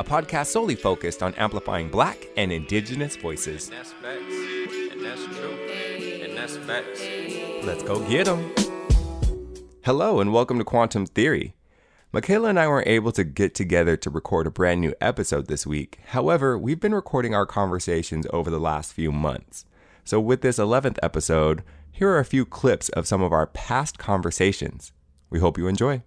a podcast solely focused on amplifying black and indigenous voices. And that's facts. And that's true. And that's facts. Let's go get them. Hello, and welcome to Quantum Theory. Michaela and I weren't able to get together to record a brand new episode this week. However, we've been recording our conversations over the last few months. So, with this 11th episode, here are a few clips of some of our past conversations. We hope you enjoy.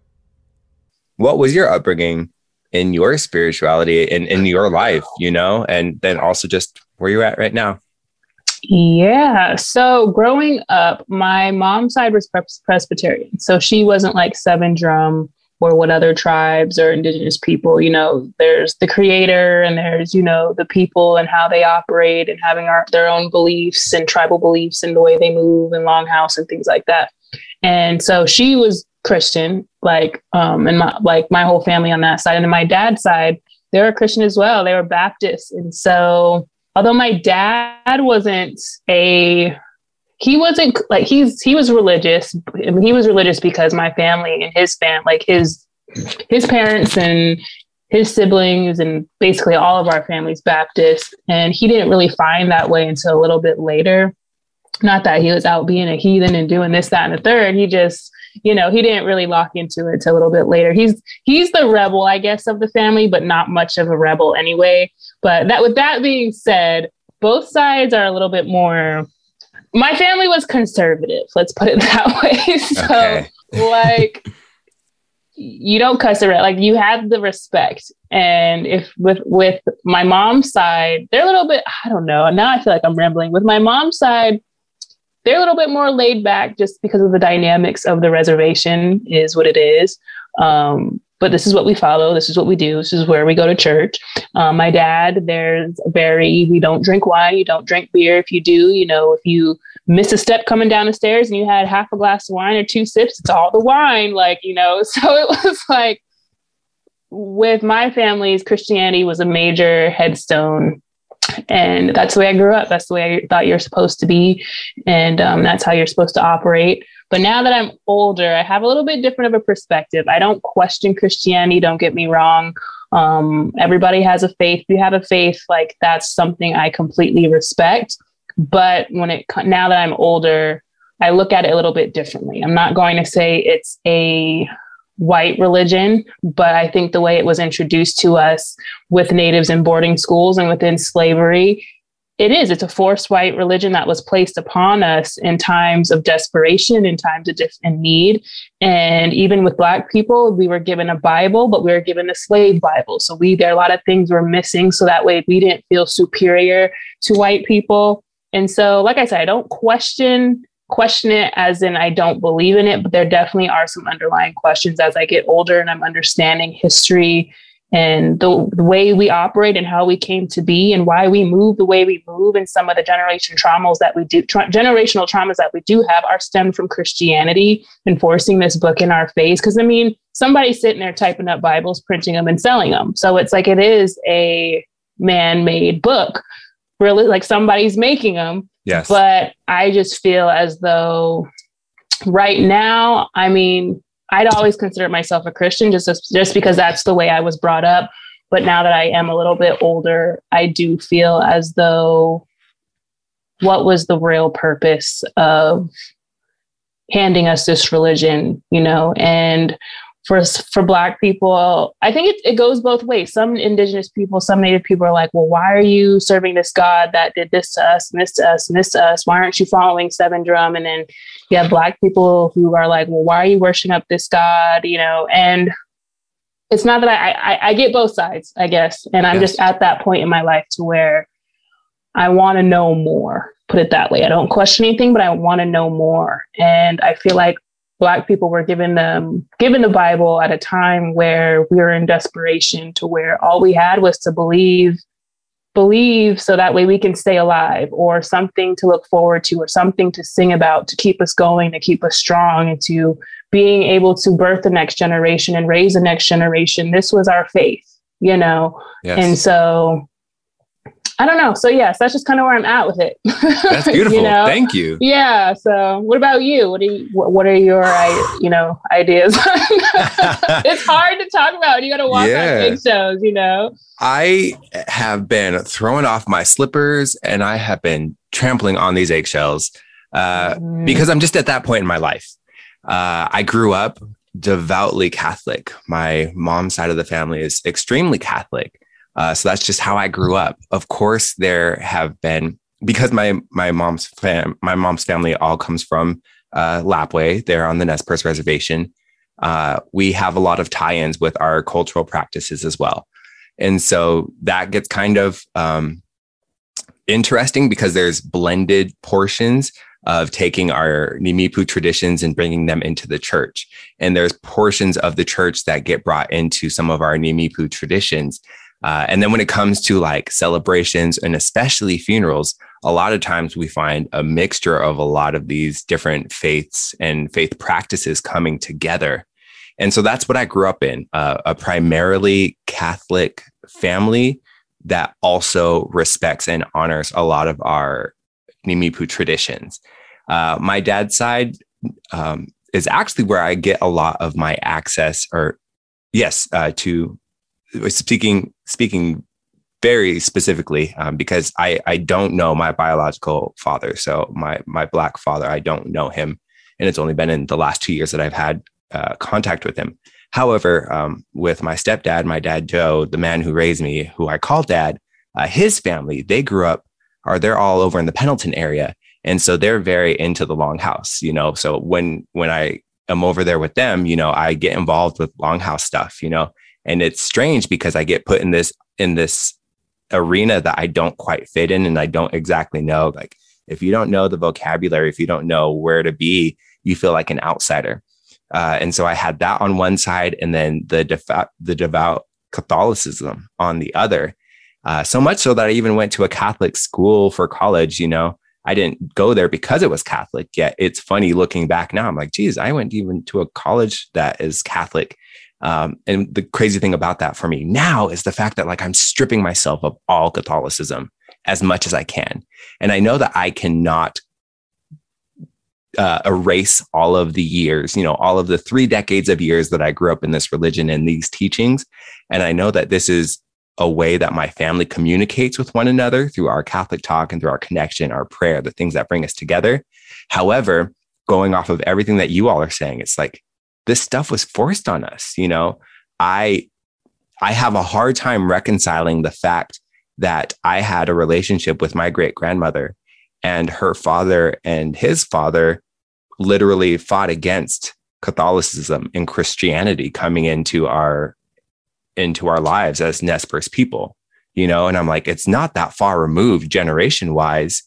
What was your upbringing in your spirituality and in your life, you know, and then also just where you're at right now? Yeah. So growing up, my mom's side was Pres- Presbyterian. So she wasn't like seven drum or what other tribes or indigenous people, you know, there's the creator and there's, you know, the people and how they operate and having our, their own beliefs and tribal beliefs and the way they move and longhouse and things like that. And so she was Christian, like, um, and my, like my whole family on that side. And then my dad's side, they were Christian as well. They were Baptist. And so although my dad wasn't a he wasn't like he's he was religious. I mean, he was religious because my family and his fam like his his parents and his siblings and basically all of our families Baptist. And he didn't really find that way until a little bit later. Not that he was out being a heathen and doing this, that, and the third. He just, you know, he didn't really lock into it until a little bit later. He's he's the rebel, I guess, of the family, but not much of a rebel anyway. But that with that being said, both sides are a little bit more my family was conservative let's put it that way so okay. like you don't cuss around like you have the respect and if with with my mom's side they're a little bit i don't know now i feel like i'm rambling with my mom's side they're a little bit more laid back just because of the dynamics of the reservation is what it is um, but this is what we follow. This is what we do. This is where we go to church. Um, my dad, there's very, we don't drink wine. You don't drink beer. If you do, you know, if you miss a step coming down the stairs and you had half a glass of wine or two sips, it's all the wine. Like, you know, so it was like with my family's Christianity was a major headstone. And that's the way I grew up. That's the way I thought you're supposed to be. And um, that's how you're supposed to operate. But now that I'm older, I have a little bit different of a perspective. I don't question Christianity, don't get me wrong. Um, everybody has a faith. If you have a faith, like that's something I completely respect. But when it now that I'm older, I look at it a little bit differently. I'm not going to say it's a white religion, but I think the way it was introduced to us with natives in boarding schools and within slavery it is. It's a forced white religion that was placed upon us in times of desperation in times of dif- in need. And even with black people we were given a bible but we were given a slave bible. So we there are a lot of things were missing. So that way we didn't feel superior to white people. And so like i said i don't question question it as in i don't believe in it but there definitely are some underlying questions as i get older and i'm understanding history and the, the, way we operate and how we came to be and why we move the way we move and some of the generation traumas that we do tra- generational traumas that we do have are stemmed from christianity enforcing this book in our face. Because i mean somebody's sitting there typing up bibles printing them and selling them so it's like it is a man-made book. Really like somebody's making them yes but i just feel as though right now i mean I'd always considered myself a Christian just just because that's the way I was brought up. But now that I am a little bit older, I do feel as though what was the real purpose of handing us this religion, you know? And for for black people i think it, it goes both ways. Some indigenous people some native people are like well why are you serving this god that did this to us and this to us and this to us? Why aren't you following seven drum? And then you have black people who are like well why are you worshiping up this god? You know and it's not that i i, I get both sides i guess. And i'm yes. just at that point in my life to where i want to know more put it that way. I don't question anything but i want to know more. And i feel like black people were given them given the bible at a time where we were in desperation to where all we had was to believe believe so that way we can stay alive or something to look forward to or something to sing about to keep us going, to keep us strong and to being able to birth the next generation and raise the next generation. This was our faith, you know? Yes. And so I don't know. So yes, that's just kind of where I'm at with it. That's beautiful. you know? Thank you. Yeah. So what about you? What do you, what are your, you know, ideas? it's hard to talk about. You got to walk yeah. on eggshells, you know? I have been throwing off my slippers and I have been trampling on these eggshells uh, mm. because I'm just at that point in my life. Uh, I grew up devoutly Catholic. My mom's side of the family is extremely Catholic. Uh, so that's just how I grew up. Of course, there have been because my my mom's fam my mom's family all comes from uh, Lapwai. They're on the Nez Perce Reservation. Uh, we have a lot of tie-ins with our cultural practices as well, and so that gets kind of um, interesting because there's blended portions of taking our Nimipu traditions and bringing them into the church. And there's portions of the church that get brought into some of our Nimipu traditions. Uh, and then when it comes to like celebrations and especially funerals, a lot of times we find a mixture of a lot of these different faiths and faith practices coming together. And so that's what I grew up in uh, a primarily Catholic family that also respects and honors a lot of our Nimipu traditions. Uh, my dad's side um, is actually where I get a lot of my access, or yes, uh, to speaking speaking very specifically um, because I I don't know my biological father. So my my black father, I don't know him, and it's only been in the last two years that I've had uh, contact with him. However, um, with my stepdad, my dad Joe, the man who raised me, who I call dad, uh, his family they grew up, or they're all over in the Pendleton area, and so they're very into the longhouse. You know, so when when I am over there with them, you know, I get involved with longhouse stuff. You know, and it's strange because i get put in this in this arena that i don't quite fit in and i don't exactly know like if you don't know the vocabulary if you don't know where to be you feel like an outsider. Uh, and so i had that on one side and then the devout the devout catholicism on the other. Uh, so much so that i even went to a catholic school for college you know. I didn't go there because it was catholic yet it's funny looking back now i'm like geez i went even to a college that is catholic um, and the crazy thing about that for me now is the fact that like I'm stripping myself of all Catholicism as much as I can. And I know that I cannot uh, erase all of the years, you know, all of the three decades of years that I grew up in this religion and these teachings. And I know that this is a way that my family communicates with one another through our Catholic talk and through our connection, our prayer, the things that bring us together. However, going off of everything that you all are saying, it's like this stuff was forced on us. You know, I I have a hard time reconciling the fact that I had a relationship with my great grandmother and her father and his father literally fought against Catholicism and Christianity coming into our into our lives as Nez Perce people, you know, and I'm like, it's not that far removed generation wise,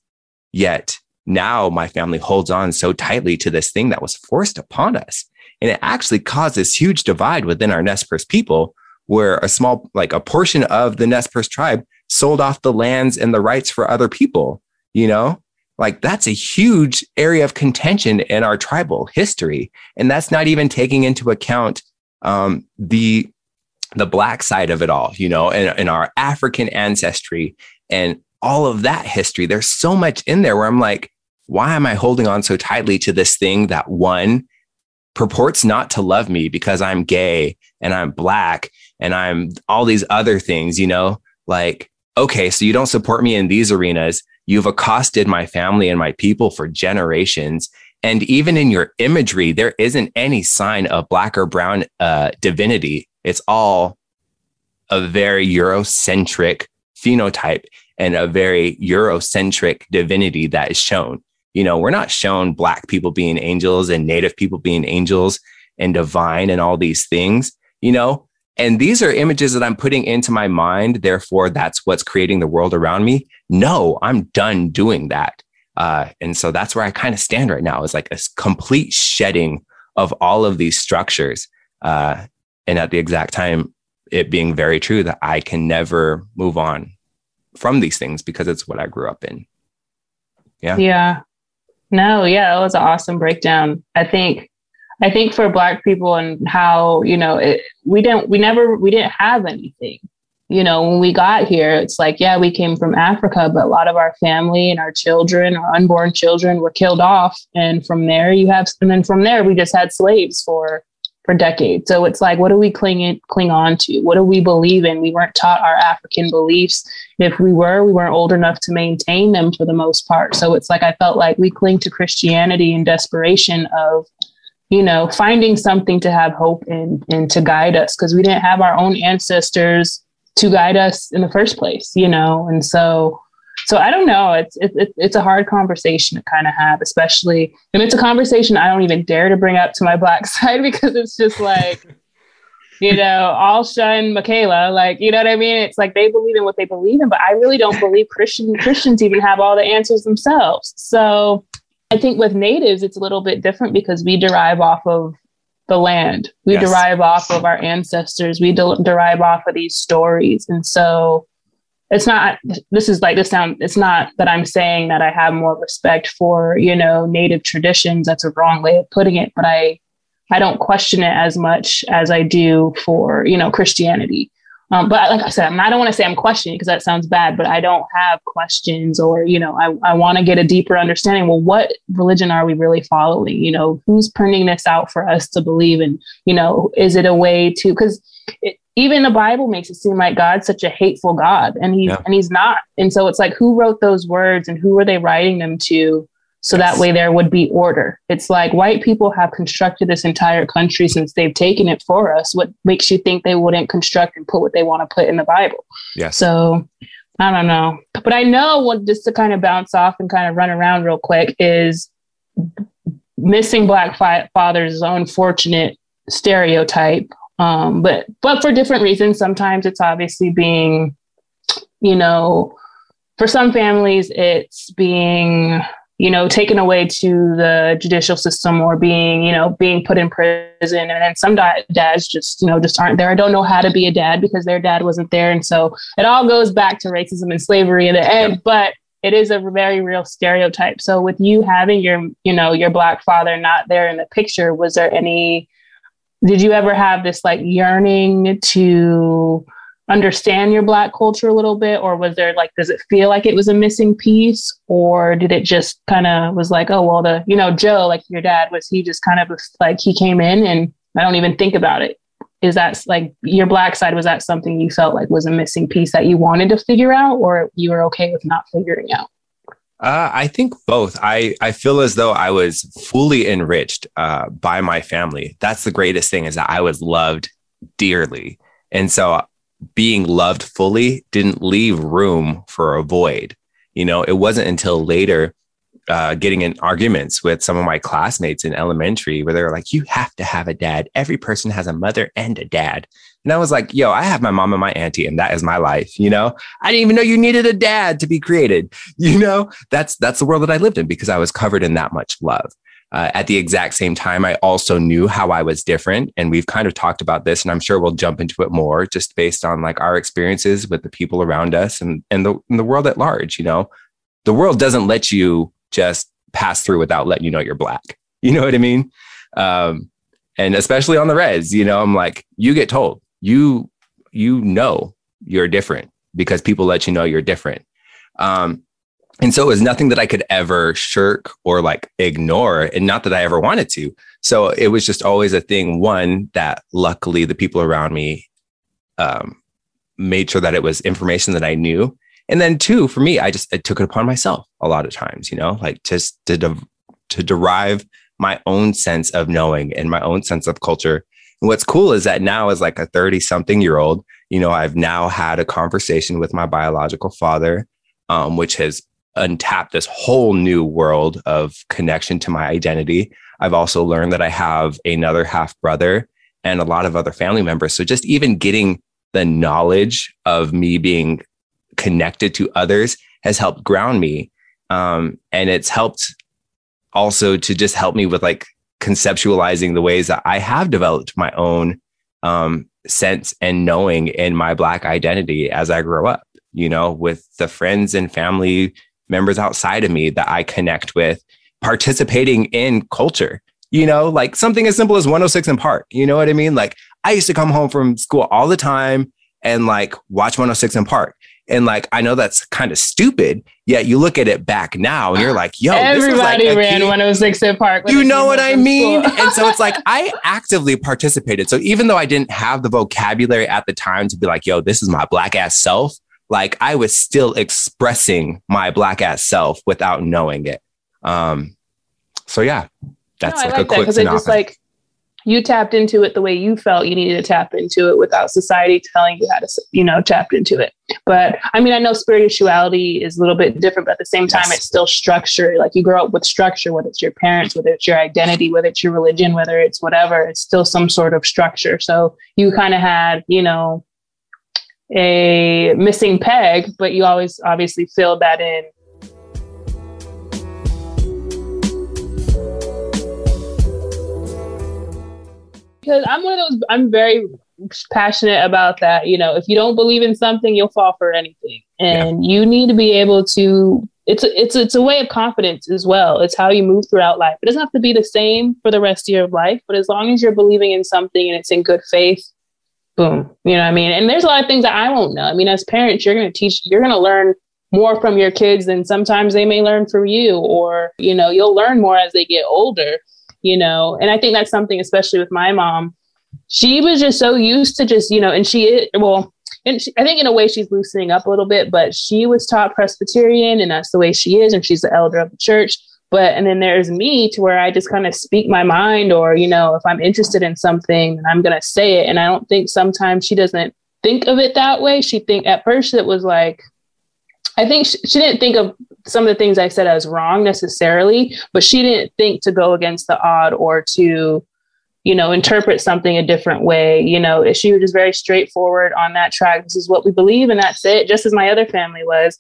yet now my family holds on so tightly to this thing that was forced upon us. And it actually caused this huge divide within our Nez Perce people, where a small, like a portion of the Nez Perce tribe sold off the lands and the rights for other people, you know? Like that's a huge area of contention in our tribal history. And that's not even taking into account um, the the black side of it all, you know, and, and our African ancestry and all of that history. There's so much in there where I'm like, why am I holding on so tightly to this thing that one purports not to love me because I'm gay and I'm black and I'm all these other things, you know, like, okay, so you don't support me in these arenas. You've accosted my family and my people for generations. And even in your imagery, there isn't any sign of black or brown uh, divinity. It's all a very Eurocentric phenotype and a very Eurocentric divinity that is shown you know, we're not shown black people being angels and native people being angels and divine and all these things, you know, and these are images that I'm putting into my mind. Therefore, that's what's creating the world around me. No, I'm done doing that. Uh, and so that's where I kind of stand right now is like a complete shedding of all of these structures. Uh, and at the exact time, it being very true that I can never move on from these things because it's what I grew up in. Yeah. Yeah. No, yeah, that was an awesome breakdown. I think I think for black people and how, you know, it, we didn't we never we didn't have anything. You know, when we got here, it's like, yeah, we came from Africa, but a lot of our family and our children, our unborn children were killed off. And from there you have and then from there we just had slaves for for decades. So it's like, what do we cling in, cling on to? What do we believe in? We weren't taught our African beliefs. If we were, we weren't old enough to maintain them for the most part. So it's like I felt like we cling to Christianity in desperation of, you know, finding something to have hope in and to guide us because we didn't have our own ancestors to guide us in the first place, you know, and so so I don't know. It's it's it's a hard conversation to kind of have, especially and it's a conversation I don't even dare to bring up to my black side because it's just like, you know, I'll shun Michaela, like you know what I mean. It's like they believe in what they believe in, but I really don't believe Christian Christians even have all the answers themselves. So I think with natives, it's a little bit different because we derive off of the land. We yes. derive off of our ancestors. We de- derive off of these stories, and so it's not this is like this sound it's not that i'm saying that i have more respect for you know native traditions. That's a wrong way of putting it but i i don't question it as much as i do for you know christianity. Um, but like i said i don't want to say i'm questioning because that sounds bad but i don't have questions or you know i, I want to get a deeper understanding. Well what religion are we really following? You know who's printing this out for us to believe in? You know is it a way to because even the Bible makes it seem like God's such a hateful God, and he's yeah. and he's not. And so it's like, who wrote those words, and who were they writing them to? So yes. that way there would be order. It's like white people have constructed this entire country since they've taken it for us. What makes you think they wouldn't construct and put what they want to put in the Bible? Yes. So I don't know, but I know what just to kind of bounce off and kind of run around real quick is missing black fi- fathers is unfortunate stereotype um, but but for different reasons. Sometimes it's obviously being, you know, for some families it's being you know taken away to the judicial system or being you know being put in prison. And then some dads just you know just aren't there. I don't know how to be a dad because their dad wasn't there. And so it all goes back to racism and slavery in the end but it is a very real stereotype. So with you having your you know your black father not there in the picture was there any did you ever have this like yearning to understand your black culture a little bit? Or was there like does it feel like it was a missing piece? Or did it just kind of was like oh well the you know joe like your dad was he just kind of like he came in and i don't even think about it. Is that like your black side was that something you felt like was a missing piece that you wanted to figure out or you were okay with not figuring out uh, I think both. I, I feel as though I was fully enriched uh, by my family. That's the greatest thing is that I was loved dearly. And so being loved fully didn't leave room for a void. You know, it wasn't until later uh, getting in arguments with some of my classmates in elementary where they were like, you have to have a dad. Every person has a mother and a dad. And I was like, yo, I have my mom and my auntie, and that is my life. You know, I didn't even know you needed a dad to be created. You know, that's that's the world that I lived in because I was covered in that much love. Uh, at the exact same time, I also knew how I was different. And we've kind of talked about this, and I'm sure we'll jump into it more just based on like our experiences with the people around us and, and, the, and the world at large. You know, the world doesn't let you just pass through without letting you know you're black. You know what I mean? Um, and especially on the res, you know, I'm like, you get told, you you know you're different because people let you know you're different. Um, and so it was nothing that I could ever shirk or like ignore, and not that I ever wanted to. So it was just always a thing. One that luckily the people around me um, made sure that it was information that I knew, and then two for me, I just I took it upon myself a lot of times. You know, like just to de- to derive my own sense of knowing and my own sense of culture and what's cool is that now, as like a 30 something year old, you know, I've now had a conversation with my biological father, um, which has untapped this whole new world of connection to my identity. I've also learned that I have another half brother and a lot of other family members. So just even getting the knowledge of me being connected to others has helped ground me. Um, and it's helped also to just help me with like conceptualizing the ways that I have developed my own um, sense and knowing in my Black identity as I grow up. you know, with the friends and family members outside of me that I connect with, participating in culture. You know, like something as simple as 106 & Park. You know what I mean? Like I used to come home from school all the time and like watch 106 & Park. And like, I know that's kind of stupid. Yet you look at it back now and you're like, yo, everybody like ran 106 & Park. You know what I mean? and so it's like, I actively participated. So even though I didn't have the vocabulary at the time to be like, yo, this is my black ass self, like I was still expressing my black ass self without knowing it. Um, so yeah, that's no, like, like, a quick synopsis. like you tapped into it the way you felt you needed to tap into it without society telling you how to you know tap into it. But i mean i know spirituality is a little bit different but at the same time yes. it's still structure like you grow up with structure whether it's your parents whether it's your identity whether it's your religion whether it's whatever it's still some sort of structure. So you kind of had you know a missing peg but you always obviously filled that in because I'm one of those. I'm very passionate about that. You know, if you don't believe in something, you'll fall for anything, and yeah. you need to be able to. It's a, it's it's a way of confidence as well. It's how you move throughout life. It doesn't have to be the same for the rest of your life, but as long as you're believing in something and it's in good faith, boom. You know what I mean? And there's a lot of things that I won't know. I mean, as parents, you're going to teach. You're going to learn more from your kids than sometimes they may learn from you, or you know, you'll learn more as they get older you know? And i think that's something especially with my mom she was just so used to just you know and she well and she, i think in a way she's loosening up a little bit but she was taught presbyterian and that's the way she is and she's the elder of the church. But and then there's me to where i just kind of speak my mind or you know if i'm interested in something i'm going to say it. And i don't think sometimes she doesn't think of it that way. She think at first it was like I think she, she, didn't think of some of the things I said as wrong necessarily, but she didn't think to go against the odd or to, you know, interpret something a different way. You know, she was just very straightforward on that track. This is what we believe, and that's it, just as my other family was.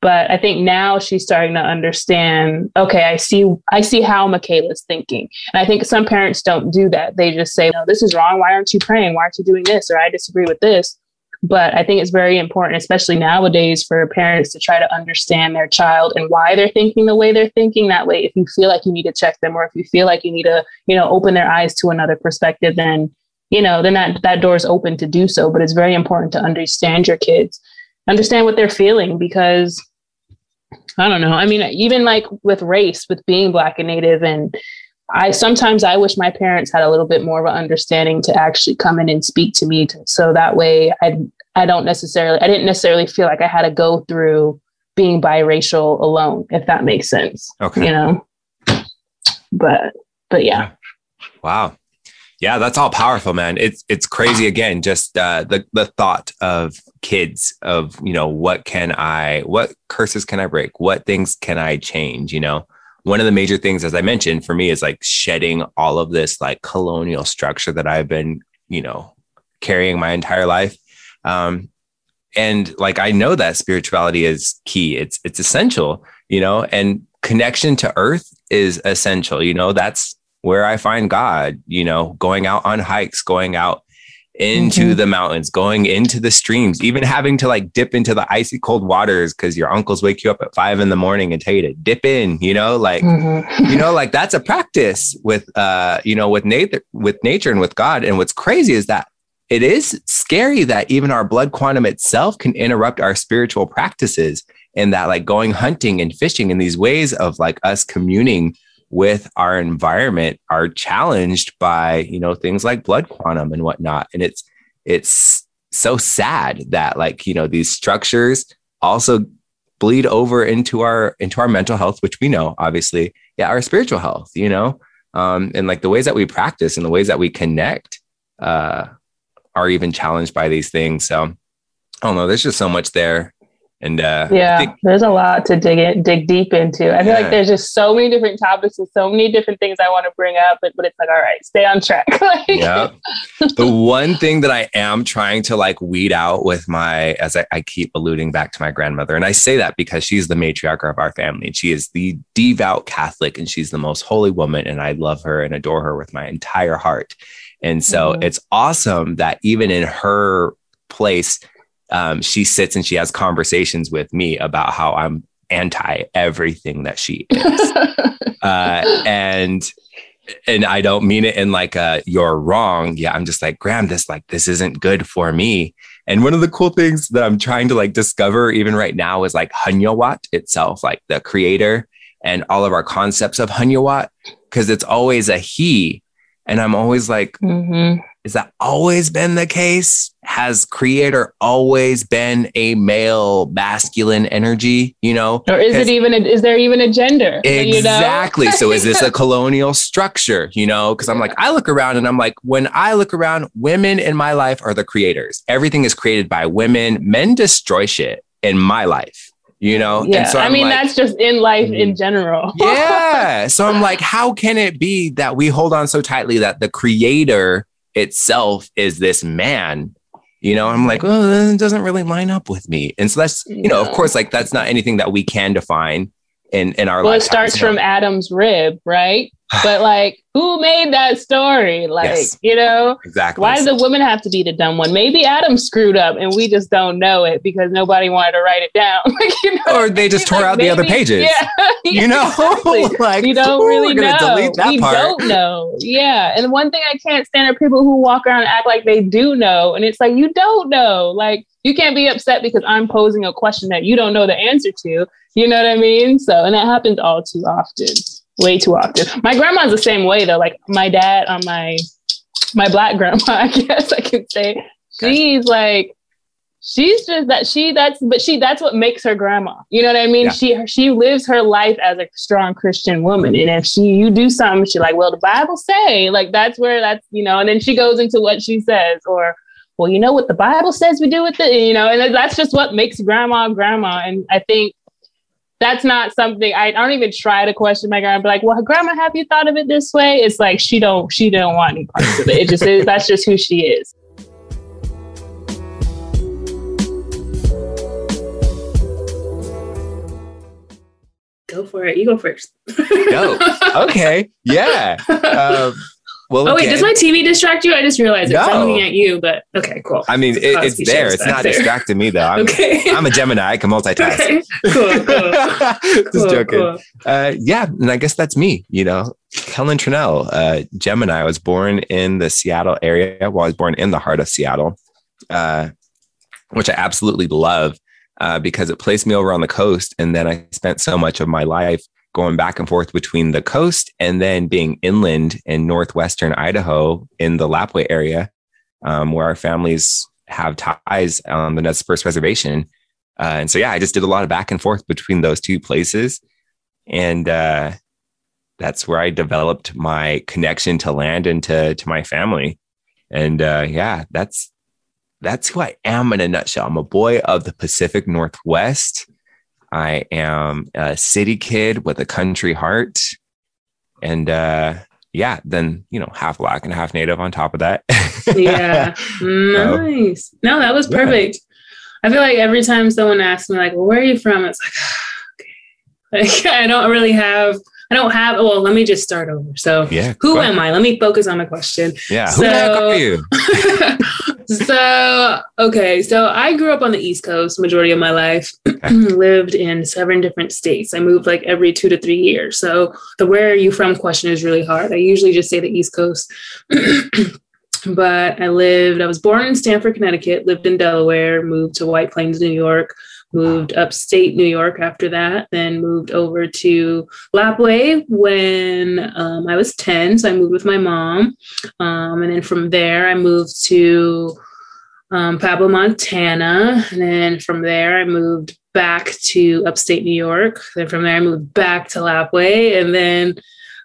But I think now she's starting to understand, okay, I see I see how Michaela's thinking. And I think some parents don't do that. They just say, no, this is wrong. Why aren't you praying? Why aren't you doing this? Or I disagree with this but I think it's very important, especially nowadays, for parents to try to understand their child and why they're thinking the way they're thinking. That way, if you feel like you need to check them or if you feel like you need to, you know, open their eyes to another perspective, then, you know, then that, that door is open to do so. But it's very important to understand your kids, understand what they're feeling because I don't know. I mean, even like with race, with being Black and Native and I sometimes I wish my parents had a little bit more of an understanding to actually come in and speak to me, to, so that way I I don't necessarily I didn't necessarily feel like I had to go through being biracial alone, if that makes sense. Okay, you know, but but yeah. Wow. Yeah, that's all powerful, man. It's it's crazy again, just uh, the the thought of kids of you know what can I what curses can I break, what things can I change, you know one of the major things, as I mentioned, for me is like shedding all of this like colonial structure that I've been, you know, carrying my entire life. Um, and like I know that spirituality is key. It's it's essential, you know, and connection to earth is essential. You know, that's where I find God, you know, going out on hikes, going out into mm-hmm. the mountains, going into the streams, even having to like dip into the icy cold waters because your uncles wake you up at five in the morning and tell you to dip in, you know, like, mm-hmm. you know, like that's a practice with, uh, you know, with nature, with nature and with God. And what's crazy is that it is scary that even our blood quantum itself can interrupt our spiritual practices and that like going hunting and fishing in these ways of like us communing with our environment are challenged by you know things like blood quantum and whatnot. And it's it's so sad that like you know these structures also bleed over into our into our mental health which we know obviously yeah our spiritual health you know? Um and like the ways that we practice and the ways that we connect uh are even challenged by these things. So i don't know there's just so much there and uh, yeah, think, there's a lot to dig it, dig deep into. I feel yeah. like there's just so many different topics and so many different things I want to bring up, but, but it's like, all right, stay on track. yeah. The one thing that I am trying to like weed out with my, as I, I keep alluding back to my grandmother, and I say that because she's the matriarch of our family and she is the devout Catholic and she's the most holy woman. And I love her and adore her with my entire heart. And so mm-hmm. it's awesome that even in her place, um, she sits and she has conversations with me about how I'm anti everything that she is. uh, and and I don't mean it in like a you're wrong. Yeah, I'm just like, Graham, this like this isn't good for me. And one of the cool things that I'm trying to like discover even right now is like Hunyawat itself, like the creator and all of our concepts of Hunyawat, because it's always a he. And I'm always like, mm-hmm. Is that always been the case? Has creator always been a male masculine energy, you know? Or is it even, a, is there even a gender? Exactly. You know? so is this a colonial structure, you know? Because I'm like, I look around and I'm like, when I look around, women in my life are the creators. Everything is created by women. Men destroy shit in my life you know yeah so i mean like, that's just in life in mm. general yeah so i'm like how can it be that we hold on so tightly that the creator itself is this man you know? I'm like well it doesn't really line up with me. And so that's you know of course like that's not anything that we can define in in our life. well it starts from adam's rib right but like who made that story? Like yes, you know? Exactly. Why did the woman have to be the dumb one? Maybe adam screwed up and we just don't know it because nobody wanted to write it down. Like, you know? or they just tore like, out maybe, the other pages. yeah, you know? exactly. like we don't really know. we part. don't know. Yeah and one thing i can't stand are people who walk around and act like they do know and it's like you don't know. Like you can't be upset because i'm posing a question that you don't know the answer to. You know what i mean? So and that happens all too often way too often. My grandma's the same way though. Like my dad on my my black grandma, I guess I can say. She's like she's just that she that's but she that's what makes her grandma. You know what I mean? Yeah. She she lives her life as a strong Christian woman. And if she you do something, she's like, well, the Bible say, like that's where that's you know, and then she goes into what she says or well, you know what the Bible says we do with it, you know, and that's just what makes grandma grandma. And I think that's not something I, I don't even try to question my grandma. Be like, well, grandma, have you thought of it this way? It's like she don't she don't want any parts of it. It just is that's just who she is. Go for it. You go first. go. Okay. Yeah. Um, well, oh wait, does my TV distract you? I just realized no. I'm looking at you, but okay, cool. I mean, it, it's there. It's not there. distracting me though. I'm, okay. I'm a Gemini. I can multitask. Okay. Cool. cool. just cool, joking. Cool. Uh, yeah, and I guess that's me. You know, Kellen Trinell, uh, Gemini. I was born in the Seattle area. Well, I was born in the heart of Seattle, uh, which I absolutely love uh, because it placed me over on the coast, and then I spent so much of my life going back and forth between the coast and then being inland in northwestern Idaho in the Lapwai area, um, where our families have ties on the Nez Perce Reservation. Uh, and so, yeah, I just did a lot of back and forth between those two places. And uh, that's where I developed my connection to land and to, to my family. And uh, yeah, that's that's who I am in a nutshell. I'm a boy of the Pacific Northwest. I am a city kid with a country heart. And uh, yeah, then, you know, half black and half native on top of that. yeah. Nice. So, no, that was perfect. Yeah. I feel like every time someone asks me, like, well, where are you from? It's like, okay. Like, I don't really have. I don't have. Well, let me just start over. So, yeah, who am I? Let me focus on the question. Yeah, so, who the heck are you? so okay. So i grew up on the east coast majority of my life. Lived in seven different states. I moved like every two to three years. So the where are you from question is really hard. I usually just say the east coast. But i lived i was born in stamford connecticut lived in delaware moved to white plains new york moved upstate New York after that, then moved over to Lapwai when um, I was 10. So I moved with my mom. Um, and then from there, I moved to um, Pablo, Montana. And then from there, I moved back to upstate New York. Then from there, I moved back to Lapwai. And then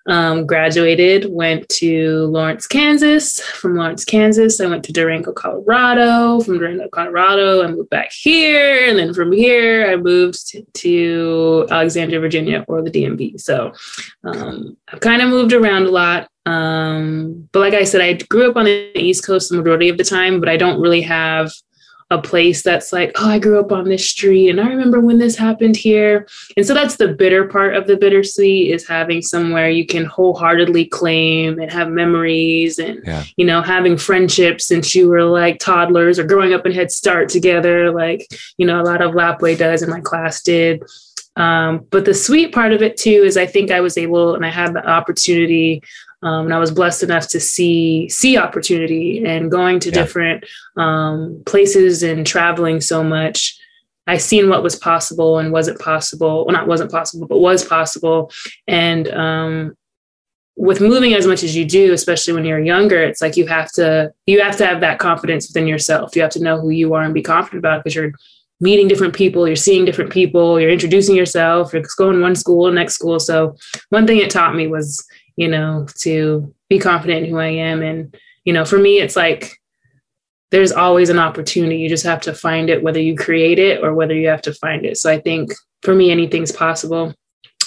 um, graduated, went to Lawrence, Kansas. From Lawrence, Kansas, I went to Durango, Colorado. From Durango, Colorado, I moved back here. And then from here, I moved to, Alexandria, Virginia, or the DMV. So um, I've kind of moved around a lot. Um, but like I said, I grew up on the East Coast the majority of the time, but I don't really have a place that's like, oh, I grew up on this street and I remember when this happened here. And so that's the bitter part of the bittersweet is having somewhere you can wholeheartedly claim and have memories and, yeah. you know, having friendships since you were like toddlers or growing up in Head Start together, like, you know, a lot of Lapwai does and my class did. Um, but the sweet part of it too is I think I was able and I had the opportunity um, and I was blessed enough to see see opportunity and going to yeah. different um, places and traveling so much. I seen what was possible and wasn't possible. Well, not wasn't possible, but was possible. And um, with moving as much as you do, especially when you're younger, it's like you have to you have to have that confidence within yourself. You have to know who you are and be confident about it because you're meeting different people, you're seeing different people, you're introducing yourself, you're going one school, next school. So one thing it taught me was you know, to be confident in who I am. And, you know, for me, it's like there's always an opportunity. You just have to find it, whether you create it or whether you have to find it. So I think for me, anything's possible.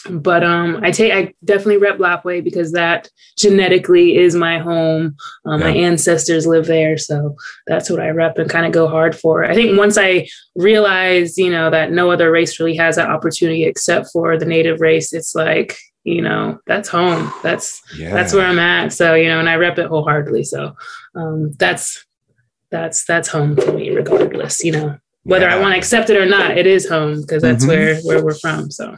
But um, I take I definitely rep Lapwai because that genetically is my home. Um, yeah. My ancestors live there, so that's what I rep and kind of go hard for. I think once I realized, you know, that no other race really has that opportunity except for the native race, it's like you know that's home that's yeah. that's where i'm at so you know and i rep it wholeheartedly so um, that's that's that's home for me regardless you know whether yeah. i want to accept it or not it is home because that's mm-hmm. where where we're from so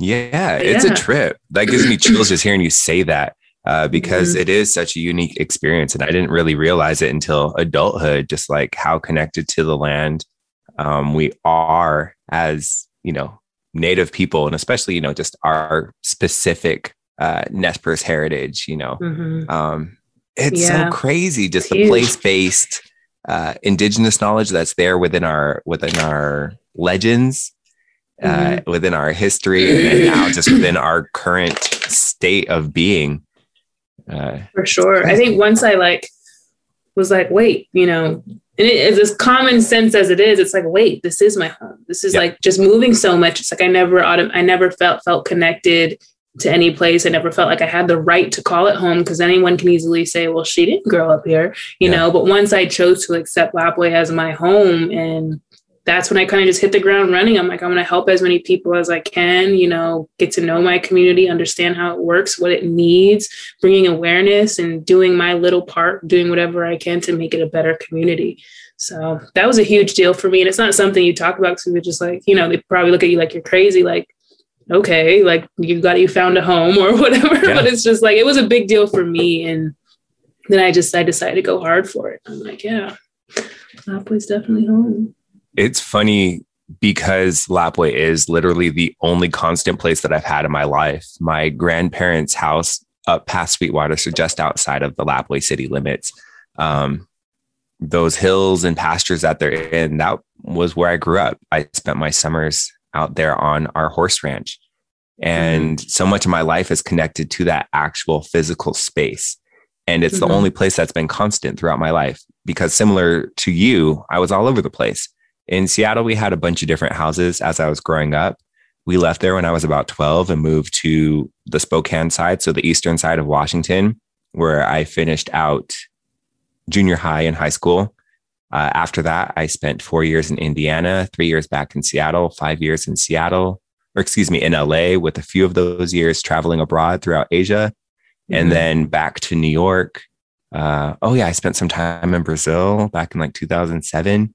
yeah it's yeah. a trip that gives me chills just hearing you say that uh, because mm-hmm. it is such a unique experience and i didn't really realize it until adulthood just like how connected to the land um, we are as you know native people and especially you know just our specific uh Nez heritage you know mm-hmm. um it's yeah. so crazy just the place-based uh indigenous knowledge that's there within our within our legends uh, mm-hmm. uh within our history and now just within our current state of being uh for sure i think once i like was like wait you know and it is as common sense as it is. It's like wait this is my home. This is like just moving so much. It's like i never i never felt felt connected to any place. I never felt like i had the right to call it home because anyone can easily say well she didn't grow up here you yeah. know? But once i chose to accept lapwai as my home and that's when I kind of just hit the ground running. I'm like, I'm going to help as many people as I can, you know, get to know my community, understand how it works, what it needs, bringing awareness and doing my little part, doing whatever I can to make it a better community. So that was a huge deal for me. And it's not something you talk about because we're just like, you know, they probably look at you like you're crazy, like, okay, like you got, you found a home or whatever. Yeah. But it's just like, it was a big deal for me. And then I just, I decided to go hard for it. I'm like, yeah, that place definitely home it's funny because Lapwai is literally the only constant place that I've had in my life. My grandparents' house up past Sweetwater, so just outside of the Lapwai city limits. Um, those hills and pastures that they're in, that was where I grew up. I spent my summers out there on our horse ranch. And mm-hmm. so much of my life is connected to that actual physical space. And it's mm-hmm. the only place that's been constant throughout my life because similar to you, I was all over the place. In Seattle, we had a bunch of different houses as I was growing up. We left there when I was about 12 and moved to the Spokane side, so the eastern side of Washington, where I finished out junior high and high school. Uh, after that, I spent four years in Indiana, three years back in Seattle, five years in Seattle, or excuse me, in LA, with a few of those years traveling abroad throughout Asia, mm-hmm. and then back to New York. Uh, oh, yeah, I spent some time in Brazil back in like 2007.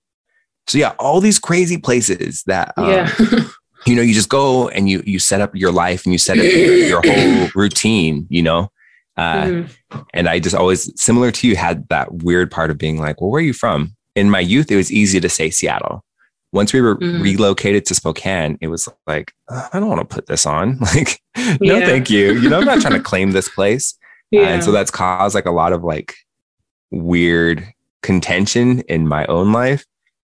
So yeah, all these crazy places that um, yeah. you know, you just go and you you set up your life and you set up your, your whole routine, you know. Uh, mm-hmm. And I just always, similar to you, had that weird part of being like, well, where are you from? In my youth, it was easy to say Seattle. Once we were mm-hmm. relocated to Spokane, it was like, I don't want to put this on. Like, no, yeah. thank you. You know, I'm not trying to claim this place. Yeah. Uh, and so that's caused like a lot of like weird contention in my own life.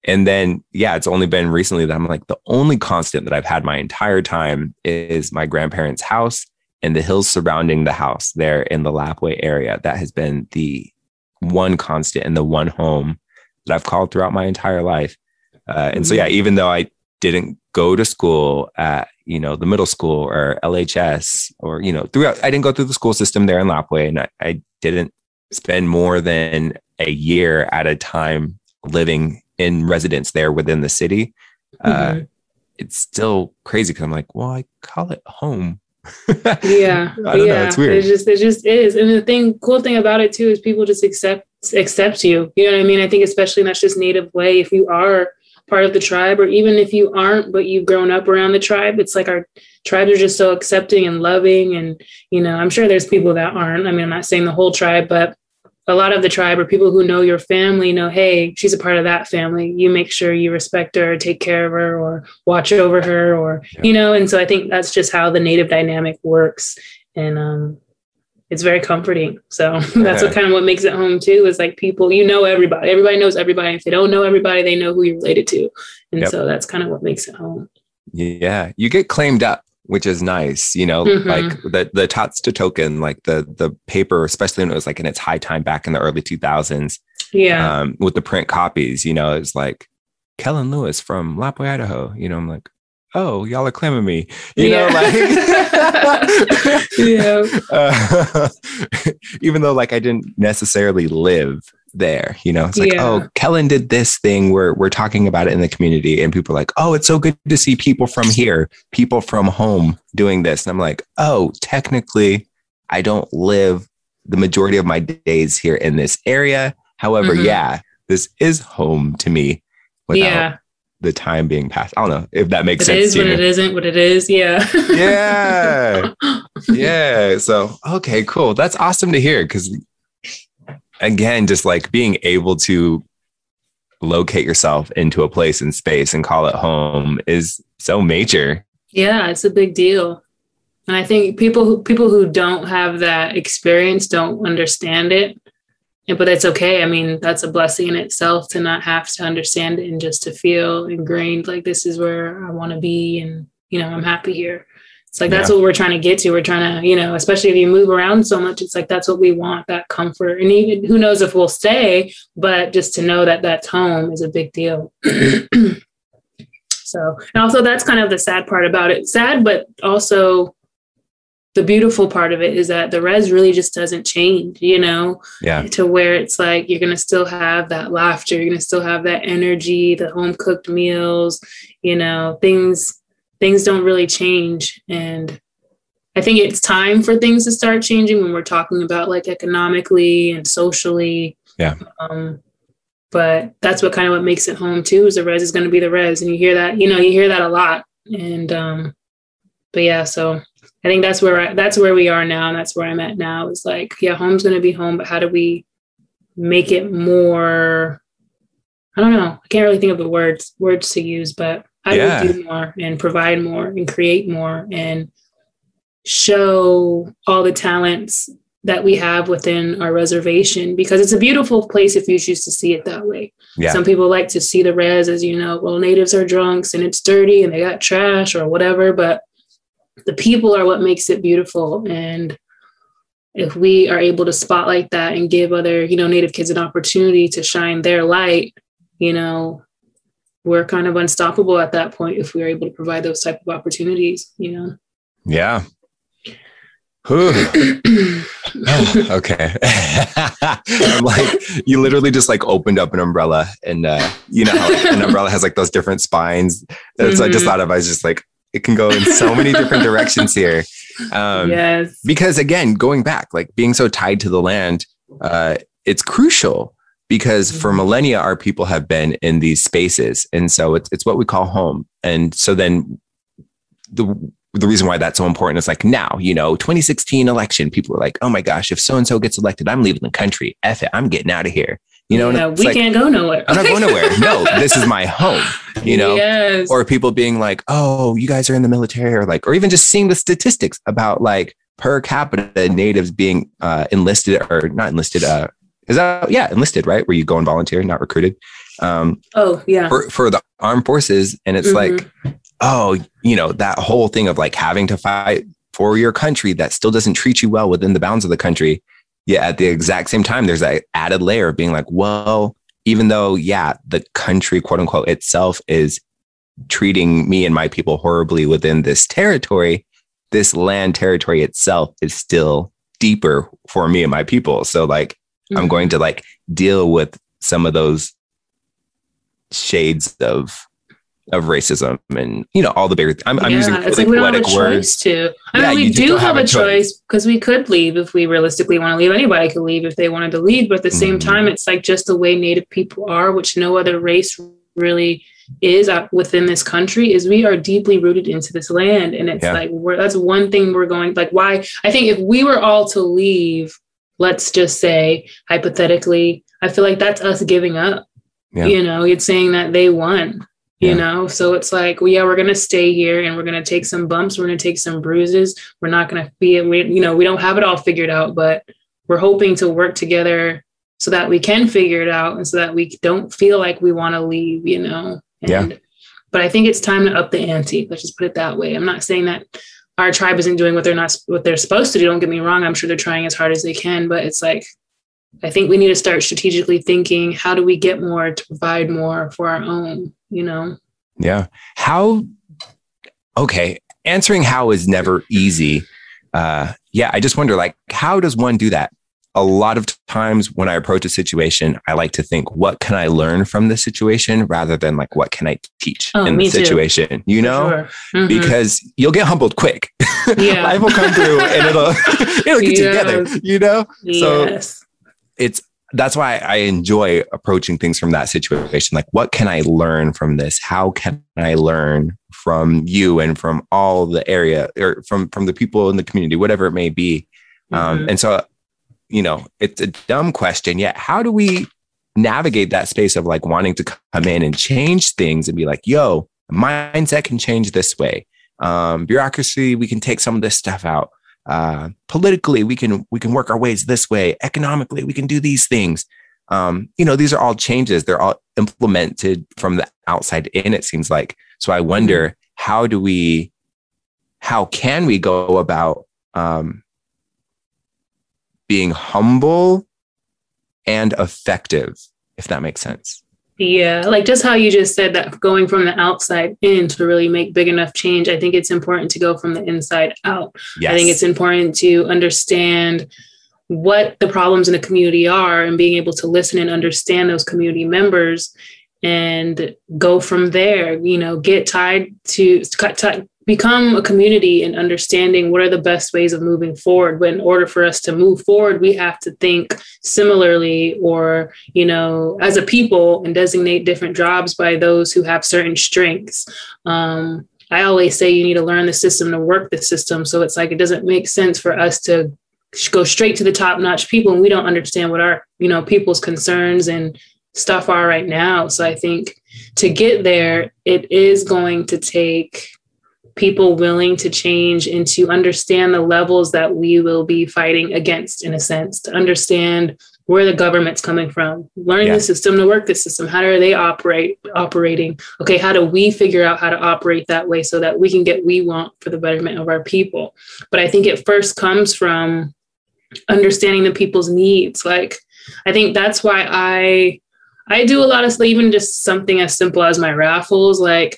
And then, yeah, it's only been recently that I'm like, the only constant that I've had my entire time is my grandparents' house and the hills surrounding the house there in the Lapwai area. That has been the one constant and the one home that I've called throughout my entire life. Uh, and so, yeah, even though I didn't go to school at, you know, the middle school or LHS or, you know, throughout, I didn't go through the school system there in Lapwai and I, I didn't spend more than a year at a time living in residence there within the city, uh, mm-hmm. it's still crazy because I'm like, well, I call it home. yeah, yeah, know, it's weird. It just it just is, and the thing, cool thing about it too is people just accept accept you. You know what I mean? I think especially in that just native way, if you are part of the tribe, or even if you aren't, but you've grown up around the tribe, it's like our tribes are just so accepting and loving. And, you know, I'm sure there's people that aren't. I mean, I'm not saying the whole tribe, but a lot of the tribe or people who know your family know, hey, she's a part of that family. You make sure you respect her, take care of her, or watch over her, or, yeah. you know, and so I think that's just how the native dynamic works. And, um, it's very comforting. So that's what kind of what makes it home too is like people, you know, everybody, everybody knows everybody. If they don't know everybody, they know who you're related to. And yep. so that's kind of what makes it home. Yeah. You get claimed up, which is nice, you know, mm-hmm. like the, the Ta'c Tito'oqan, like the, the paper, especially when it was like in its high time back in the early 2000s. Yeah. Um, with the print copies, you know, it's like Kellen Lewis from Lapwai, Idaho, you know, I'm like, oh, y'all are claiming me, you yeah. know, like, yeah. Uh, even though like I didn't necessarily live there, you know, it's like, yeah. oh, Kellen did this thing where we're talking about it in the community and people are like, oh, it's so good to see people from here, people from home doing this. And I'm like, oh, technically I don't live the majority of my days here in this area. However, mm-hmm. yeah, this is home to me without yeah the time being passed. I don't know if that makes it sense. It is what it isn't, what it is. Yeah. yeah. Yeah. So, okay, cool. That's awesome to hear because, again, just like being able to locate yourself into a place in space and call it home is so major. Yeah, it's a big deal. And I think people who people who don't have that experience don't understand it but it's okay. I mean, that's a blessing in itself to not have to understand it and just to feel ingrained like this is where I want to be and you know, I'm happy here. It's like that's yeah. what we're trying to get to. We're trying to, you know, especially if you move around so much, it's like that's what we want, that comfort. And even who knows if we'll stay, but just to know that that's home is a big deal. so, and also that's kind of the sad part about it. Sad, but also the beautiful part of it is that the res really just doesn't change, you know, yeah. to where it's like you're going to still have that laughter, you're going to still have that energy, the home cooked meals, you know, things things don't really change and I think it's time for things to start changing when we're talking about like economically and socially. Yeah. Um, but that's what kind of what makes it home too is the res is going to be the res and you hear that, you know, you hear that a lot. And um but yeah, so I think that's where I, that's where we are now, and that's where I'm at now. Is like, yeah, home's going to be home, but how do we make it more? I don't know. I can't really think of the words words to use, but how yeah. do we do more and provide more and create more and show all the talents that we have within our reservation because it's a beautiful place if you choose to see it that way. Yeah. Some people like to see the res as you know, well, natives are drunks and it's dirty and they got trash or whatever, but the people are what makes it beautiful and if we are able to spotlight that and give other you know native kids an opportunity to shine their light you know we're kind of unstoppable at that point if we're able to provide those type of opportunities you know yeah okay. I'm like, you literally just like opened up an umbrella and uh, you know how an umbrella has like those different spines. That's mm-hmm. I just thought of I was just like, it can go in so many different directions here. Um, yes. Because again, going back, like being so tied to the land, uh, it's crucial because for mm-hmm. millennia, our people have been in these spaces. And so it's, it's what we call home. And so then the, the reason why that's so important is like now, you know, 2016 election, people were like, oh my gosh, if so and so gets elected, I'm leaving the country. F it, I'm getting out of here. You know, yeah, we like, can't go nowhere. I'm not going nowhere. No, this is my home. You know, yes. or people being like, "Oh, you guys are in the military," or like, or even just seeing the statistics about like per capita natives being uh, enlisted or not enlisted. Uh, is that yeah, enlisted, right? Where you go and volunteer, not recruited. Um, oh yeah, for for the armed forces, and it's mm-hmm. like, oh, you know, that whole thing of like having to fight for your country that still doesn't treat you well within the bounds of the country yeah, at the exact same time, there's that added layer of being like, well, even though, yeah, the country, quote unquote, itself is treating me and my people horribly within this territory, this land territory itself is still deeper for me and my people. So, like, mm-hmm. I'm going to like deal with some of those shades of of racism and you know all the bigger I'm, I'm Yeah, using it's really like we don't have a words choice to. I Yeah, mean, we do don't have, have a choice because we could leave if we realistically want to leave. Anybody could leave if they wanted to leave, but at the same Mhm. time, it's like just the way Native people are, which no other race really is within this country. Is we are deeply rooted into this land, and it's Yeah. like we're that's one thing we're going like. Why I think if we were all to leave, let's just say hypothetically, I feel like that's us giving up. Yeah. You know, it's saying that they won you Yeah. know so it's like well, yeah we're going to stay here and we're going to take some bumps we're going to take some bruises we're not going to be we, you know we don't have it all figured out but we're hoping to work together so that we can figure it out and so that we don't feel like we want to leave you know and, Yeah. but i think it's time to up the ante let's just put it that way i'm not saying that our tribe isn't doing what they're not what they're supposed to do don't get me wrong i'm sure they're trying as hard as they can but it's like I think we need to start strategically thinking how do we get more to provide more for our own, you know? Yeah. How, okay. Answering how is never easy. Uh, yeah. I just wonder, like, how does one do that? A lot of times when I approach a situation, I like to think, what can I learn from this situation rather than like, what can I teach Oh, in the too. situation? You know, Sure. Mhm. because you'll get humbled quick. Yeah. Life will come through and it'll, it'll get Yes. together, you know? so- yes. it's that's why I enjoy approaching things from that situation. Like, what can I learn from this? How can I learn from you and from all the area or from from the people in the community, whatever it may be? Um, Mhm. and so, you know, it's a dumb question. Yet, how do we navigate that space of like wanting to come in and change things and be like, "Yo, mindset can change this way." Um, bureaucracy, we can take some of this stuff out uh, politically we can we can work our ways this way economically we can do these things um, you know these are all changes they're all implemented from the outside in it seems like so i wonder how do we how can we go about um, being humble and effective if that makes sense Yeah, like just how you just said that going from the outside in to really make big enough change, I think it's important to go from the inside out. yes I think it's important to understand what the problems in the community are and being able to listen and understand those community members and go from there, you know, get tied to cut tied become a community and understanding what are the best ways of moving forward. But in order for us to move forward we have to think similarly or you know as a people and designate different jobs by those who have certain strengths. Um, i always say you need to learn the system to work the system. So it's like it doesn't make sense for us to go straight to the top notch people and we don't understand what our you know people's concerns and stuff are right now. So i think to get there it is going to take people willing to change and to understand the levels that we will be fighting against in a sense to understand where the government's coming from. Learn Yeah. the system to work the system. How are they operate operating? Okay how do we figure out how to operate that way so that we can get we want for the betterment of our people? But i think it first comes from understanding the people's needs. Like i think that's why i i do a lot of even just something as simple as my raffles. Like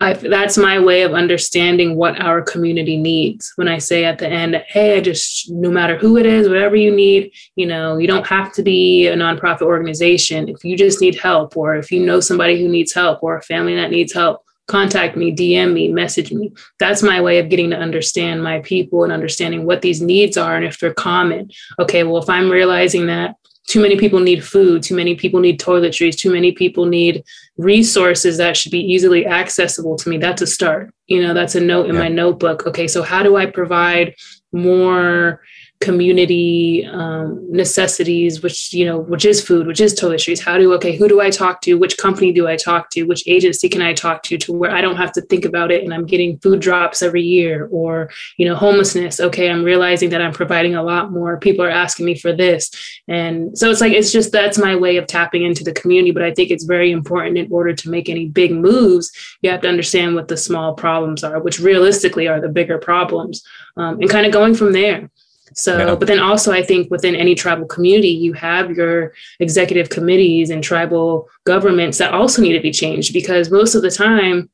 I, that's my way of understanding what our community needs. When i say at the end hey i just no matter who it is whatever you need you know you don't have to be a nonprofit organization. If you just need help or if you know somebody who needs help or a family that needs help contact me dm me message me. That's my way of getting to understand my people and understanding what these needs are and if they're common. Okay well if i'm realizing that too many people need food too many people need toiletries too many people need resources that should be easily accessible to me. That's a start. You know that's a note in Yeah. my notebook. Okay so how do i provide more community um, necessities which you know which is food which is toiletries. How do okay who do i talk to? Which company do i talk to? Which agency can i talk to to where i don't have to think about it and i'm getting food drops every year or you know homelessness. Okay i'm realizing that i'm providing a lot more. People are asking me for this. And so it's like it's just that's my way of tapping into the community but i think it's very important in order to make any big moves you have to understand what the small problems are which realistically are the bigger problems um, and kind of going from there so Yeah. but then also i think within any tribal community you have your executive committees and tribal governments that also need to be changed because most of the time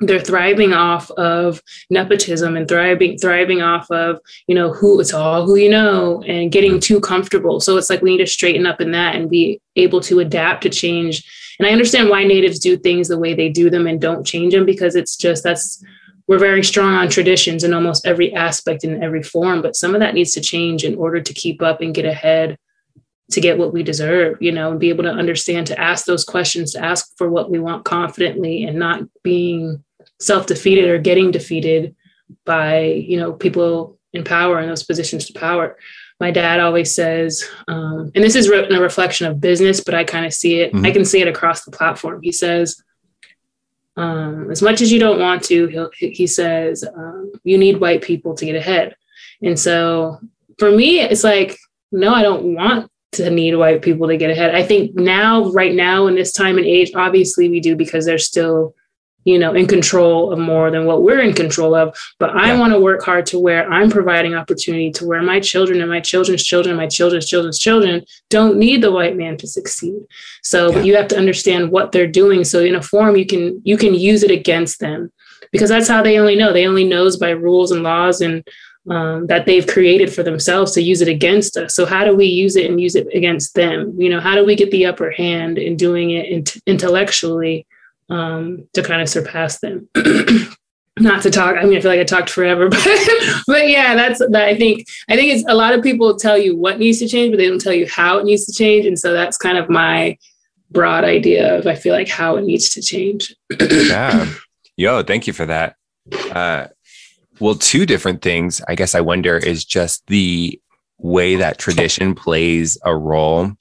they're thriving off of nepotism and thriving thriving off of you know who it's all who you know and getting too comfortable. So it's like we need to straighten up in that and be able to adapt to change. And I understand why natives do things the way they do them and don't change them because it's just that's we're very strong on traditions in almost every aspect in every form, but some of that needs to change in order to keep up and get ahead to get what we deserve, you know, and be able to understand to ask those questions, to ask for what we want confidently and not being self-defeated or getting defeated by, you know, people in power in those positions to power. My dad always says, um, and this is re- a reflection of business, but I kind of see it, mm-hmm. I can see it across the platform. He says, um, as much as you don't want to, he says, um, you need white people to get ahead. And so for me, it's like, no, I don't want to need white people to get ahead. I think now, right now, in this time and age, obviously we do because they're still, you know, in control of more than what we're in control of. But I yeah. want to work hard to where I'm providing opportunity to where my children and my children's children, my children's children's children don't need the white man to succeed. So, yeah. but you have to understand what they're doing. So in a form, you can you can use it against them because that's how they only know. They only knows by rules and laws and um, that they've created for themselves to use it against us. So how do we use it and use it against them? You know, how do we get the upper hand in doing it in- intellectually um, to kind of surpass them? Not to talk. I mean, I feel like I talked forever, but but yeah, that's that. I think I think it's a lot of people tell you what needs to change, but they don't tell you how it needs to change, and so that's kind of my broad idea of I feel like how it needs to change. yeah, yo, thank you for that. Uh, well, two different things, I guess I wonder, is just the way that tradition plays a role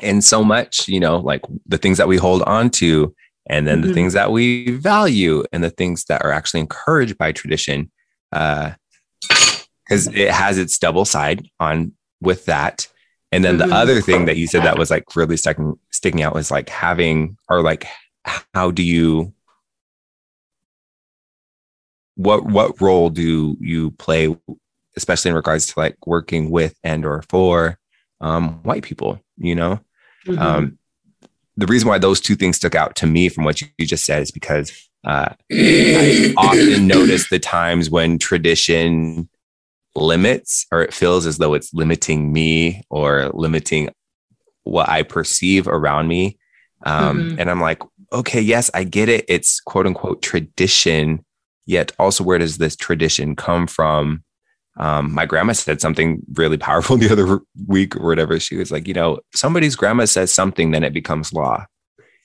in so much, you know, like the things that we hold on to, and then mm-hmm. the things that we value, and the things that are actually encouraged by tradition. Because uh, it has its double side on with that. And then mm-hmm. the other thing that you said that was like really sticking sticking out was like having or like how do you what what role do you play especially in regards to like working with and or for um, white people you know mm-hmm. um, the reason why those two things stuck out to me from what you, just said is because uh, i often notice the times when tradition limits or it feels as though it's limiting me or limiting what i perceive around me. Um, mm-hmm. and i'm like okay yes i get it. It's quote unquote tradition yet also where does this tradition come from um, my grandma said something really powerful the other week or whatever. She was like you know somebody's grandma says something then it becomes law.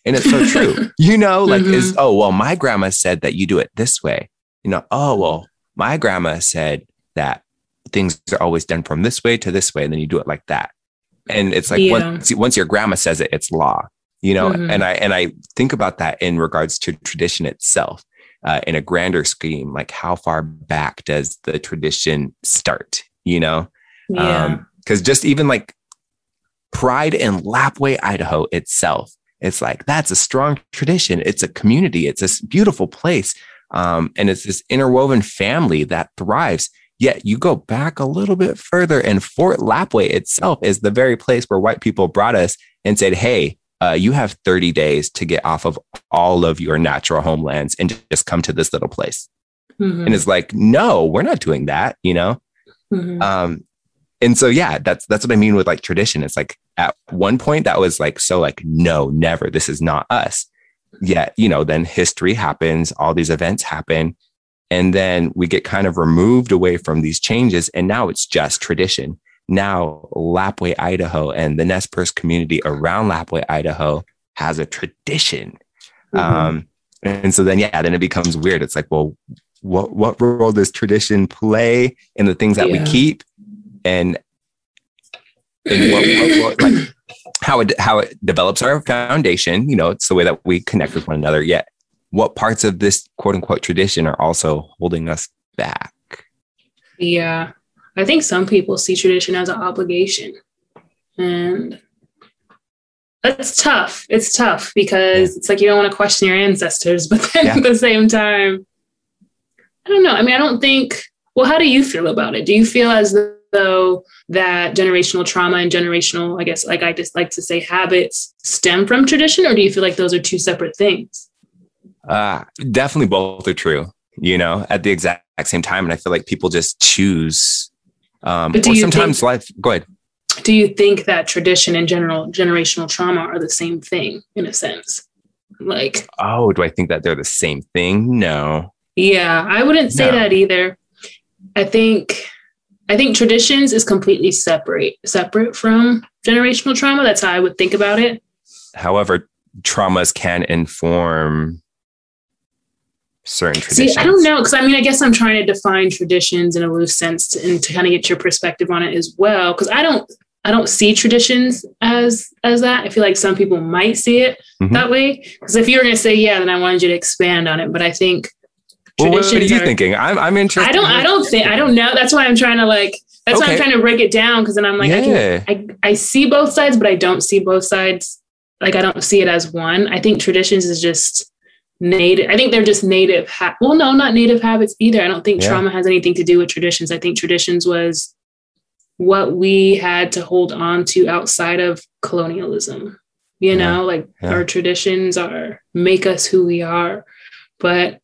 And it's so true. You know like mm-hmm. is oh well my grandma said that you do it this way. You know oh well my grandma said that things are always done from this way to this way and then you do it like that. And it's like yeah. once, once your grandma says it it's law you know? Mm-hmm. and i and i think about that in regards to tradition itself uh, in a grander scheme, like how far back does the tradition start? You know, yeah. Because um, just even like pride in Lapwai Idaho itself, it's like that's a strong tradition. It's a community. It's a beautiful place, um, and it's this interwoven family that thrives. Yet you go back a little bit further, and Fort Lapwai itself is the very place where white people brought us and said, "Hey, uh, you have 30 days to get off of all of your natural homelands and just come to this little place. Mm-hmm. And it's like, no, we're not doing that, you know? Mm-hmm. Um, and so, yeah, that's, that's what I mean with like tradition. It's like at one point that was like, so like, no, never, this is not us. Yet, you know, then history happens, all these events happen. And then we get kind of removed away from these changes. And now it's just tradition now Lapwai, Idaho, and the Nez Perce community around Lapwai, Idaho has a tradition. Mm-hmm. Um, and so then, yeah, then it becomes weird. It's like, well, what what role does tradition play in the things that yeah. we keep, and and what, what, what, like how it how it develops our foundation? You know, it's the way that we connect with one another. Yet, what parts of this quote unquote tradition are also holding us back? Yeah, I think some people see tradition as an obligation. And that's tough. It's tough because it's like you don't want to question your ancestors, but then yeah. at the same time, I don't know. I mean, I don't think, well, how do you feel about it? Do you feel as though that generational trauma and generational, I guess, like I just like to say, habits stem from tradition, or do you feel like those are two separate things? Uh, definitely both are true, you know, at the exact same time. And I feel like people just choose um, but or sometimes think, life. Go ahead. do you think that tradition and general generational trauma are the same thing in a sense? Like, oh, do I think that they're the same thing? No. Yeah, I wouldn't say no. that either. I think I think traditions is completely separate separate from generational trauma. That's how I would think about it. However, traumas can inform certain traditions. See, I don't know because I mean, I guess I'm trying to define traditions in a loose sense to, and to kind of get your perspective on it as well. Because I don't, I don't see traditions as as that. I feel like some people might see it mm-hmm. that way. Because if you were going to say yeah, then I wanted you to expand on it. But I think well, what are you are, thinking? I'm I'm interested. I don't I don't think I don't know. That's why I'm trying to like. That's okay. why I'm trying to break it down because then I'm like yeah. I, can, I I see both sides, but I don't see both sides. Like I don't see it as one. I think traditions is just native. I think they're just native. Ha- well, no, not native habits either. I don't think yeah. trauma has anything to do with traditions. I think traditions was what we had to hold on to outside of colonialism. You yeah. know, like yeah. our traditions are make us who we are. But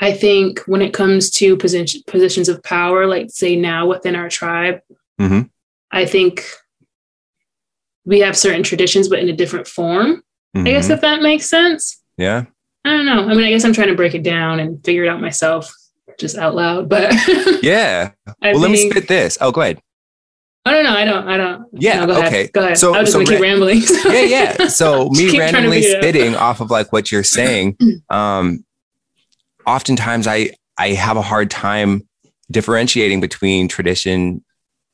I think when it comes to position, positions of power, like say now within our tribe, mm-hmm. I think we have certain traditions, but in a different form. Mm-hmm. I guess mm-hmm. if that makes sense. Yeah. I don't know. I mean, I guess I'm trying to break it down and figure it out myself just out loud, but yeah. well, think, let me spit this. Oh, go ahead. I don't know. I don't. I don't. Yeah. No, go okay. Ahead. Go ahead. So, I'll just so gonna keep rambling. yeah, yeah. So me randomly spitting off of like what you're saying. Um, oftentimes I I have a hard time differentiating between tradition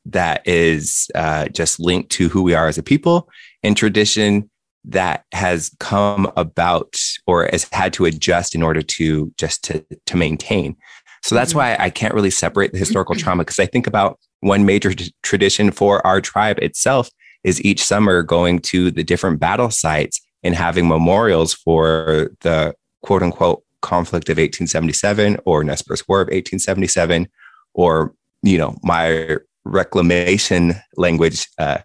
that is uh, just linked to who we are as a people and tradition that has come about or has had to adjust in order to just to to maintain. So that's mm-hmm. why I can't really separate the historical trauma because I think about one major t- tradition for our tribe itself is each summer going to the different battle sites and having memorials for the quote unquote conflict of 1877 or Nez War of 1877 or you know my reclamation language uh,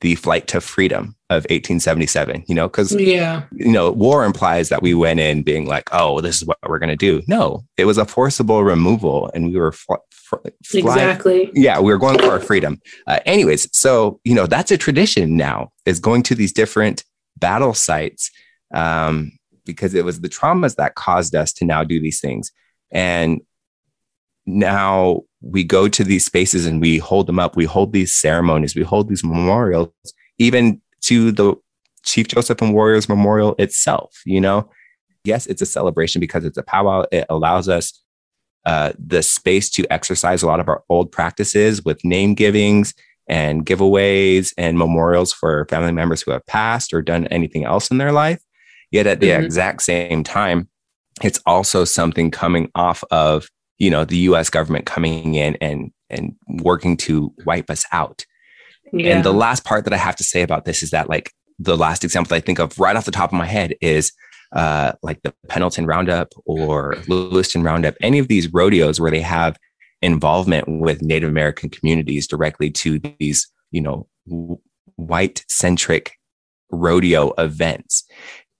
the flight to freedom of 1877 you know because yeah. you know war implies that we went in being like oh this is what we're going to do. No it was a forcible removal and we were fl- fl- exactly. Yeah we were going for our freedom. Uh, anyways so you know that's a tradition now is going to these different battle sites um, because it was the traumas that caused us to now do these things. And now we go to these spaces and we hold them up. We hold these ceremonies, we hold these memorials, even to the Chief Joseph and Warriors Memorial itself. You know, yes, it's a celebration because it's a powwow. It allows us uh, the space to exercise a lot of our old practices with name givings and giveaways and memorials for family members who have passed or done anything else in their life. Yet at the mm-hmm. exact same time, it's also something coming off of you know the U.S. government coming in and and working to wipe us out. Yeah. And the last part that I have to say about this is that like the last example I think of right off the top of my head is uh, like the Pendleton Roundup or Lewiston Roundup, any of these rodeos where they have involvement with Native American communities directly to these, you know, white centric rodeo events.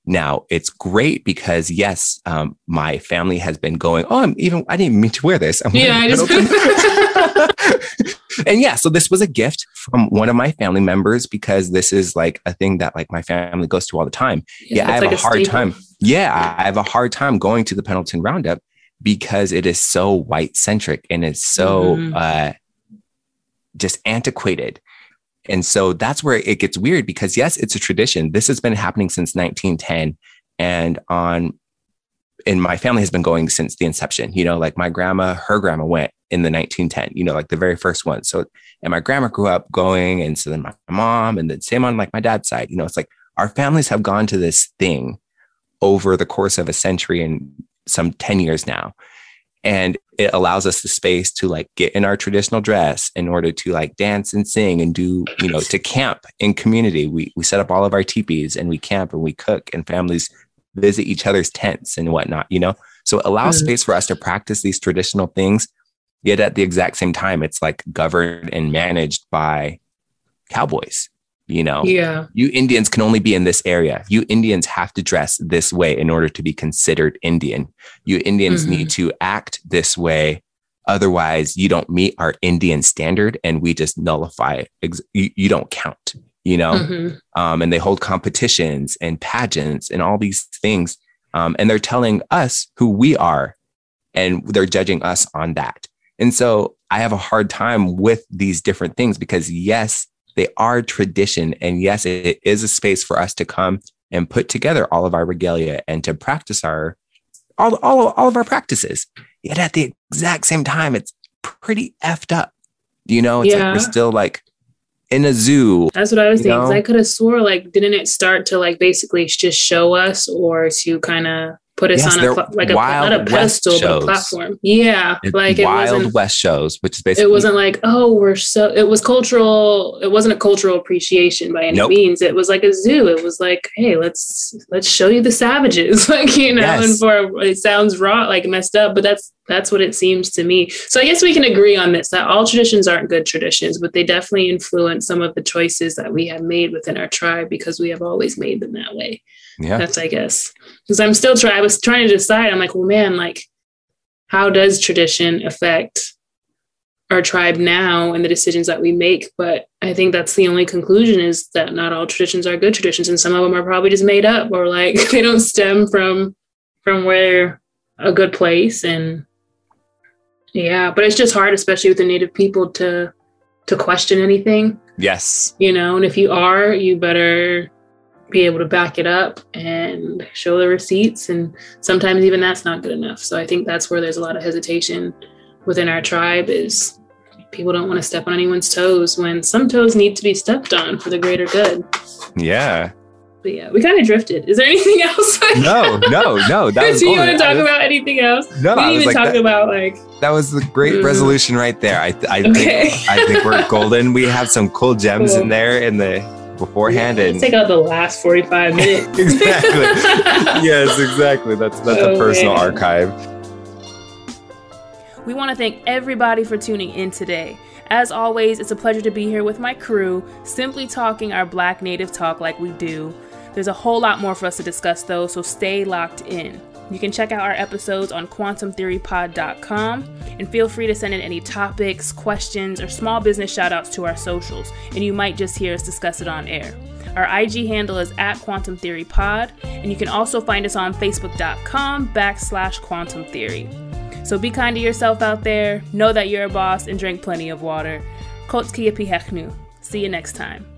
Now it's great because yes, um, my family has been going. Oh, I'm even. I didn't mean to wear this. I'm yeah, I just. and yeah, so this was a gift from one of my family members because this is like a thing that like my family goes to all the time. Yeah, yeah I have like a, a hard time. Yeah, I have a hard time going to the Pendleton Roundup because it is so white centric and it's so mm. uh, just antiquated. And so that's where it gets weird because yes, it's a tradition. This has been happening since 1910 and on and my family has been going since the inception. You know, like my grandma, her grandma went in the 1910, you know, like the very first one. So and my grandma grew up going and so then my mom and then same on like my dad's side. You know, it's like our families have gone to this thing over the course of a century and some 10 years now and it allows us the space to like get in our traditional dress in order to like dance and sing and do you know to camp in community. We we set up all of our teepees and we camp and we cook and families visit each other's tents and whatnot you know? So it allows mm-hmm. space for us to practice these traditional things yet at the exact same time it's like governed and managed by cowboys you know yeah you indians can only be in this area you indians have to dress this way in order to be considered indian you indians mm-hmm. need to act this way Otherwise, you don't meet our Indian standard and we just nullify, ex- you, you don't count, you know? Mm-hmm. Um, and they hold competitions and pageants and all these things. Um, and they're telling us who we are and they're judging us on that. And so I have a hard time with these different things because, yes, they are tradition. And yes, it is a space for us to come and put together all of our regalia and to practice our all, all, all of our practices. Yet at the exact same time, it's pretty effed up. You know, it's yeah. like we're still like in a zoo. That's what I was thinking. I could have swore like didn't it start to like basically just show us or to kind of put us yes, on a like a not a pedestal but a platform. Yeah, it's like Wild it West shows, which is basically it wasn't like oh we're so it was cultural. It wasn't a cultural appreciation by any nope. means. It was like a zoo. It was like hey let's let's show you the savages like you know yes. and for it sounds raw like messed up, but that's that's what it seems to me. So I guess we can agree on this that all traditions aren't good traditions, but they definitely influence some of the choices that we have made within our tribe because we have always made them that way. Yeah. That's I guess. Because I'm still trying I was trying to decide. I'm like, well man, like how does tradition affect our tribe now and the decisions that we make? But I think that's the only conclusion is that not all traditions are good traditions and some of them are probably just made up or like they don't stem from from where a good place and yeah, but it's just hard, especially with the native people, to to question anything. Yes. You know, and if you are, you better be able to back it up and show the receipts. And sometimes even that's not good enough. So I think that's where there's a lot of hesitation within our tribe is people don't want to step on anyone's toes when some toes need to be stepped on for the greater good. Yeah. But yeah, we kind of drifted. Is there anything else? no, no, no. That was. Do you want to talk was, about anything else? No, we didn't even like talk that, about like. That was the great mm. resolution right there. I, I okay. think I think we're golden. We have some cool gems cool. in there in the beforehand, yeah, and take out the last forty five minutes. exactly. yes, exactly. That's that's oh, a personal man. archive. We want to thank everybody for tuning in today. As always, it's a pleasure to be here with my crew, simply talking our Black Native talk like we do. There's a whole lot more for us to discuss though, so stay locked in. You can check out our episodes on quantumtheorypod.com and feel free to send in any topics, questions, or small business shoutouts to our socials, and you might just hear us discuss it on air. Our IG handle is at Quantum Theory Pod, and you can also find us on Facebook.com backslash Quantum Theory. So be kind to yourself out there, know that you're a boss, and drink plenty of water. Kots See you next time.